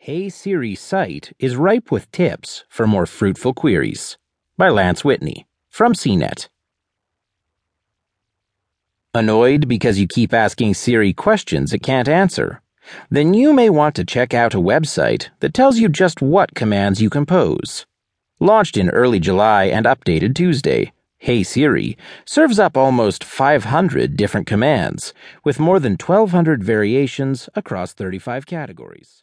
Hey Siri site is ripe with tips for more fruitful queries. By Lance Whitney from CNET. Annoyed because you keep asking Siri questions it can't answer? Then you may want to check out a website that tells you just what commands you can pose. Launched in early July and updated Tuesday, Hey Siri serves up almost 500 different commands with more than 1,200 variations across 35 categories.